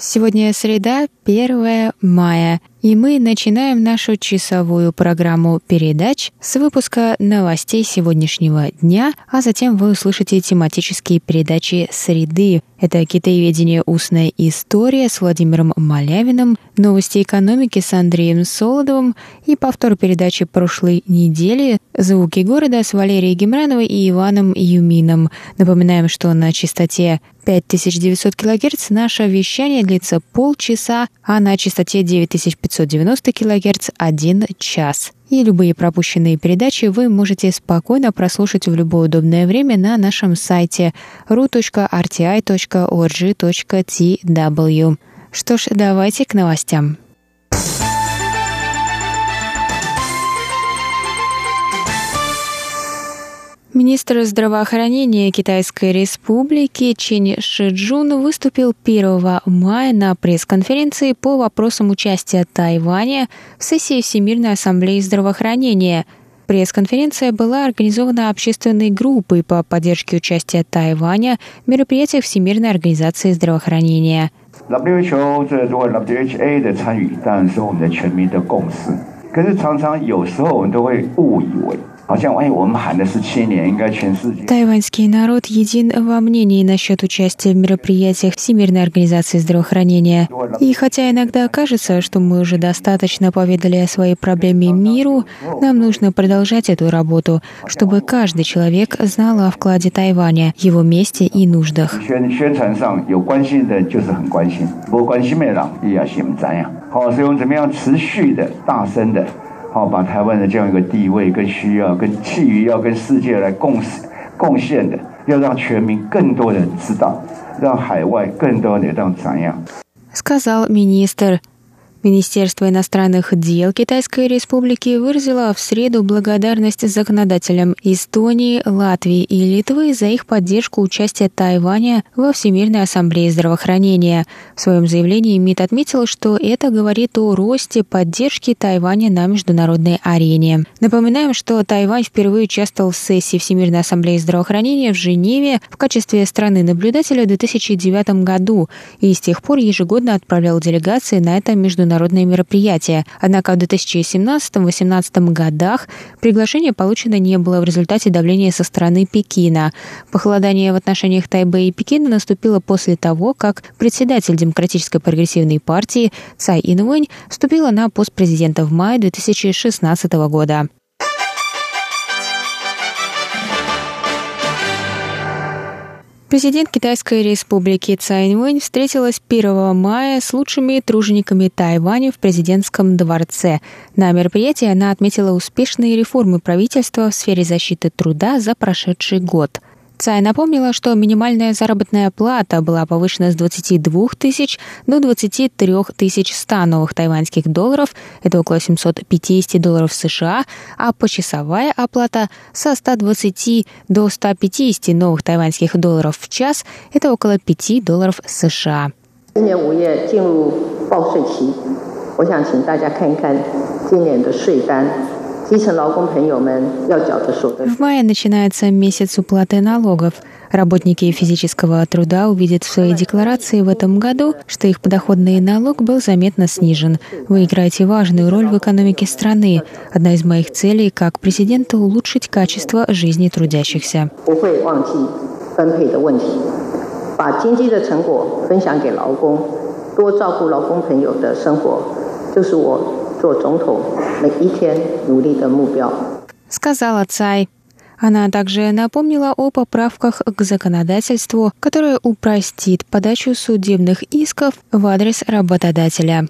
Сегодня среда, 1 мая, и мы начинаем нашу часовую программу передач с выпуска новостей сегодняшнего дня, а затем вы услышите тематические передачи «Среды». Это «Китаеведение. Устная история» с Владимиром Малявиным, новости экономики с Андреем Солодовым и повтор передачи прошлой недели «Звуки города» с Валерией Гемрановой и Иваном Юмином. Напоминаем, что на частоте 5900 кГц наше вещание длится полчаса, а на частоте 9590 кГц – один час. И любые пропущенные передачи вы можете спокойно прослушать в любое удобное время на нашем сайте ru.rti.org.tw. Что ж, давайте к новостям. Министр здравоохранения Китайской Республики Чен Шиджун выступил 1 мая на пресс-конференции по вопросам участия Тайваня в сессии Всемирной ассамблеи здравоохранения. Пресс-конференция была организована общественной группой по поддержке участия Тайваня в мероприятиях Всемирной организации здравоохранения. WHO 这如果 WHA 的参与，当然是我们的全民的共识。可是常常有时候我们都会误以为。 Тайваньский народ един во мнении насчет участия в мероприятиях Всемирной организации здравоохранения. И хотя иногда кажется, что мы уже достаточно поведали о своей проблеме миру, нам нужно продолжать эту работу, чтобы каждый человек знал о вкладе Тайваня, его месте и нуждах. 宣宣传上有关心的，就是很关心；不关心的人，也要心怎样？好，所以我们怎么样持续的、大声的。好，把台湾的这样一个地位跟需要，跟基于要跟世界来共贡献的，要让全民更多人知道，让海外更多人让怎样？сказал министр. Министерство иностранных дел Китайской Республики выразило в среду благодарность законодателям Эстонии, Латвии и Литвы за их поддержку участия Тайваня во Всемирной ассамблее здравоохранения. В своем заявлении МИД отметил, что это говорит о росте поддержки Тайваня на международной арене. Напоминаем, что Тайвань впервые участвовал в сессии Всемирной ассамблеи здравоохранения в Женеве в качестве страны-наблюдателя в 2009 году и с тех пор ежегодно отправлял делегации на это международное международные мероприятия. Однако в 2017-2018 годах приглашение получено не было в результате давления со стороны Пекина. Похолодание в отношениях Тайбэя и Пекина наступило после того, как председатель Демократической прогрессивной партии Цай Инвэнь вступила на пост президента в мае 2016 года. Президент Китайской республики Цай Инвэнь встретилась 1 мая с лучшими тружениками Тайваня в президентском дворце. На мероприятии она отметила успешные реформы правительства в сфере защиты труда за прошедший год – Цай напомнила, что минимальная заработная плата была повышена с 22 тысяч до 23 тысяч 100 новых тайваньских долларов, это около 750 долларов США, а почасовая оплата со 120 до 150 новых тайваньских долларов в час, это около 5 долларов США. 今年五月进入报税期，我想请大家看一看今年的税单。 В мае начинается месяц уплаты налогов. Работники физического труда увидят в своей декларации в этом году, что их подоходный налог был заметно снижен. Вы играете важную роль в экономике страны. Одна из моих целей как президента — улучшить качество жизни трудящихся. 把经济的成果分享给劳工，多照顾劳工朋友的生活，就是我做总统每一天努力的目标。Сказала Цай. Она также напомнила о поправках к законодательству, которое упростит подачу судебных исков в адрес работодателя.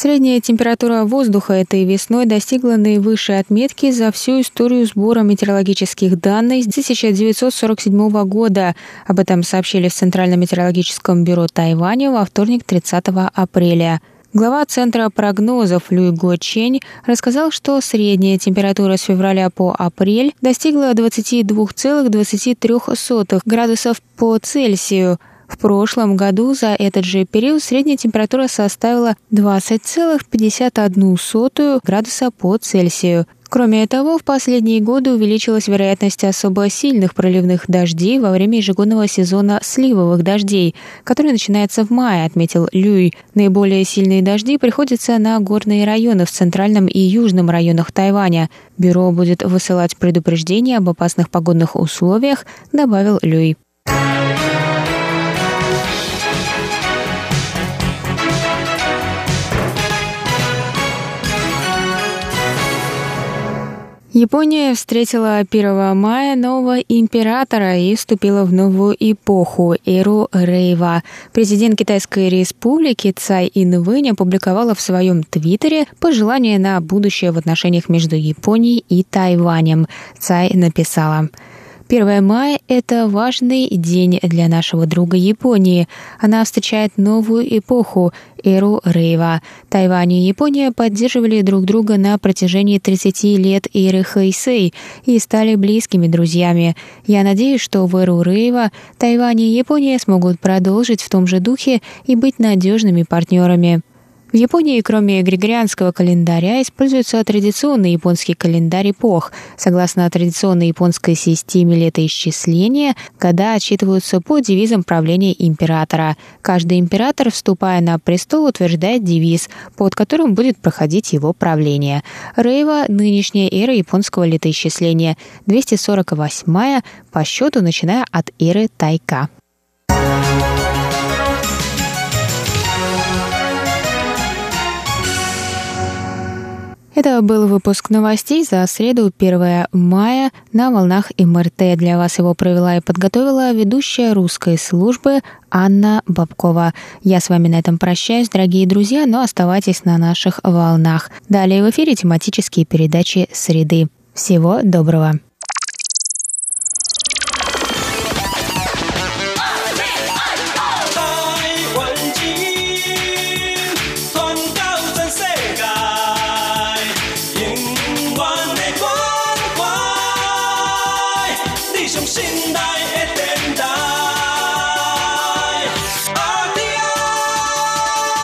Средняя температура воздуха этой весной достигла наивысшей отметки за всю историю сбора метеорологических данных с 1947 года. Об этом сообщили в Центральном метеорологическом бюро Тайваня во вторник 30 апреля. Глава Центра прогнозов Люй Го Чень рассказал, что средняя температура с февраля по апрель достигла 22,23 градусов по Цельсию, в прошлом году за этот же период средняя температура составила 20,51 градуса по Цельсию. Кроме того, в последние годы увеличилась вероятность особо сильных проливных дождей во время ежегодного сезона сливовых дождей, который начинается в мае, отметил Люй. Наиболее сильные дожди приходятся на горные районы в центральном и южном районах Тайваня. Бюро будет высылать предупреждения об опасных погодных условиях, добавил Люй. Япония встретила 1 мая нового императора и вступила в новую эпоху – эру Рейва. Президент Китайской республики Цай Инвэнь опубликовала в своем твиттере пожелание на будущее в отношениях между Японией и Тайванем. Цай написала – 1 мая – это важный день для нашего друга Японии. Она встречает новую эпоху – эру Рейва. Тайвань и Япония поддерживали друг друга на протяжении 30 лет эры Хэйсэй и стали близкими друзьями. Я надеюсь, что в эру Рейва Тайвань и Япония смогут продолжить в том же духе и быть надежными партнерами. В Японии, кроме григорианского календаря, используется традиционный японский календарь эпох. Согласно традиционной японской системе летоисчисления, года отчитываются по девизам правления императора. Каждый император, вступая на престол, утверждает девиз, под которым будет проходить его правление. Рейва – нынешняя эра японского летоисчисления, 248 по счету, начиная от эры Тайка. Это был выпуск новостей за среду 1 мая на волнах МРТ. Для вас его провела и подготовила ведущая русской службы Анна Бабкова. Я с вами на этом прощаюсь, дорогие друзья, но оставайтесь на наших волнах. Далее в эфире тематические передачи «Среды». Всего доброго!